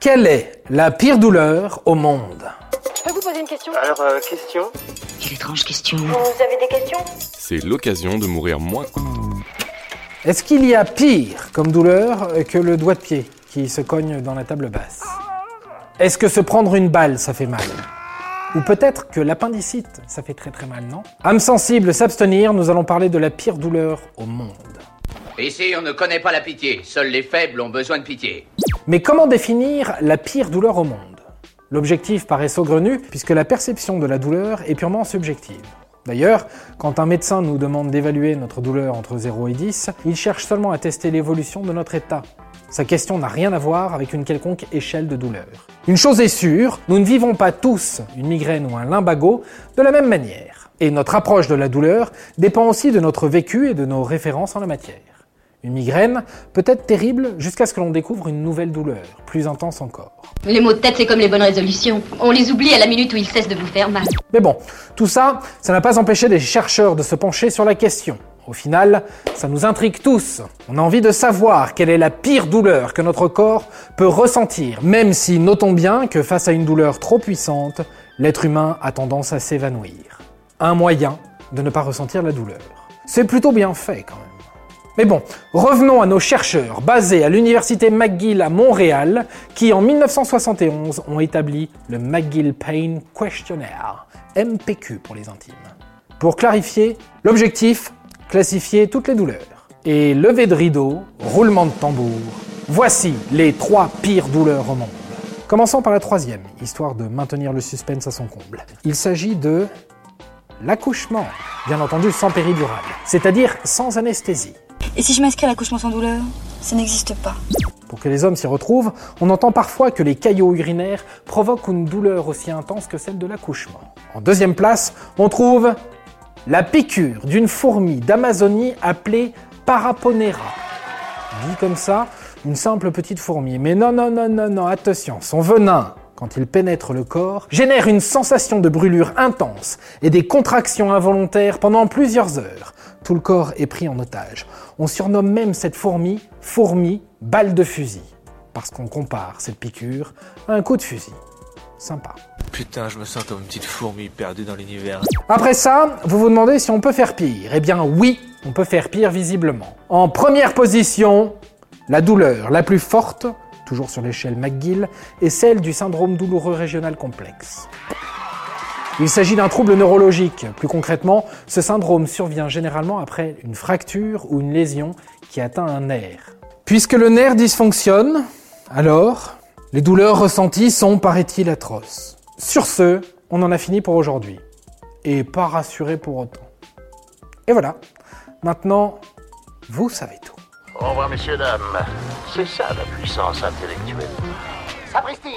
Quelle est la pire douleur au monde Je peux vous poser une question? Alors, euh, question? Quelle étrange question. Vous avez des questions? C'est l'occasion de mourir moins. Est-ce qu'il y a pire comme douleur que le doigt de pied qui se cogne dans la table basse? Est-ce que se prendre une balle, ça fait mal? Ou peut-être que l'appendicite, ça fait très très mal, non? Âme sensible, s'abstenir, nous allons parler de la pire douleur au monde. Ici, on ne connaît pas la pitié. Seuls les faibles ont besoin de pitié. Mais comment définir la pire douleur au monde? L'objectif paraît saugrenu puisque la perception de la douleur est purement subjective. D'ailleurs, quand un médecin nous demande d'évaluer notre douleur entre 0 et 10, il cherche seulement à tester l'évolution de notre état. Sa question n'a rien à voir avec une quelconque échelle de douleur. Une chose est sûre, nous ne vivons pas tous une migraine ou un lumbago de la même manière. Et notre approche de la douleur dépend aussi de notre vécu et de nos références en la matière. Une migraine peut être terrible jusqu'à ce que l'on découvre une nouvelle douleur, plus intense encore. Les maux de tête, c'est comme les bonnes résolutions. On les oublie à la minute où ils cessent de vous faire mal. Mais bon, tout ça, ça n'a pas empêché des chercheurs de se pencher sur la question. Au final, ça nous intrigue tous. On a envie de savoir quelle est la pire douleur que notre corps peut ressentir, même si notons bien que face à une douleur trop puissante, l'être humain a tendance à s'évanouir. Un moyen de ne pas ressentir la douleur. C'est plutôt bien fait quand même. Mais bon, revenons à nos chercheurs basés à l'université McGill à Montréal qui en 1971 ont établi le McGill Pain Questionnaire, MPQ pour les intimes. Pour clarifier, l'objectif, classifier toutes les douleurs. Et lever de rideau, roulement de tambour, voici les trois pires douleurs au monde. Commençons par la troisième, histoire de maintenir le suspense à son comble. Il s'agit de l'accouchement, bien entendu sans péridurale, c'est-à-dire sans anesthésie. Et si je m'inscris à l'accouchement sans douleur Ça n'existe pas. Pour que les hommes s'y retrouvent, on entend parfois que les caillots urinaires provoquent une douleur aussi intense que celle de l'accouchement. En deuxième place, on trouve la piqûre d'une fourmi d'Amazonie appelée Paraponera. Dit comme ça, une simple petite fourmi. Mais non, non, non, non, non, attention, son venin, quand il pénètre le corps, génère une sensation de brûlure intense et des contractions involontaires pendant plusieurs heures. Tout le corps est pris en otage. On surnomme même cette fourmi fourmi balle de fusil, parce qu'on compare cette piqûre à un coup de fusil. Sympa. Putain, je me sens comme une petite fourmi perdue dans l'univers. Après ça, vous vous demandez si on peut faire pire. Eh bien oui, on peut faire pire visiblement. En première position, la douleur la plus forte, toujours sur l'échelle McGill, est celle du syndrome douloureux régional complexe. Il s'agit d'un trouble neurologique. Plus concrètement, ce syndrome survient généralement après une fracture ou une lésion qui atteint un nerf. Puisque le nerf dysfonctionne, alors, les douleurs ressenties sont, paraît-il, atroces. Sur ce, on en a fini pour aujourd'hui. Et pas rassuré pour autant. Et voilà. Maintenant, vous savez tout. Au revoir, messieurs, dames. C'est ça la puissance intellectuelle. Sapristi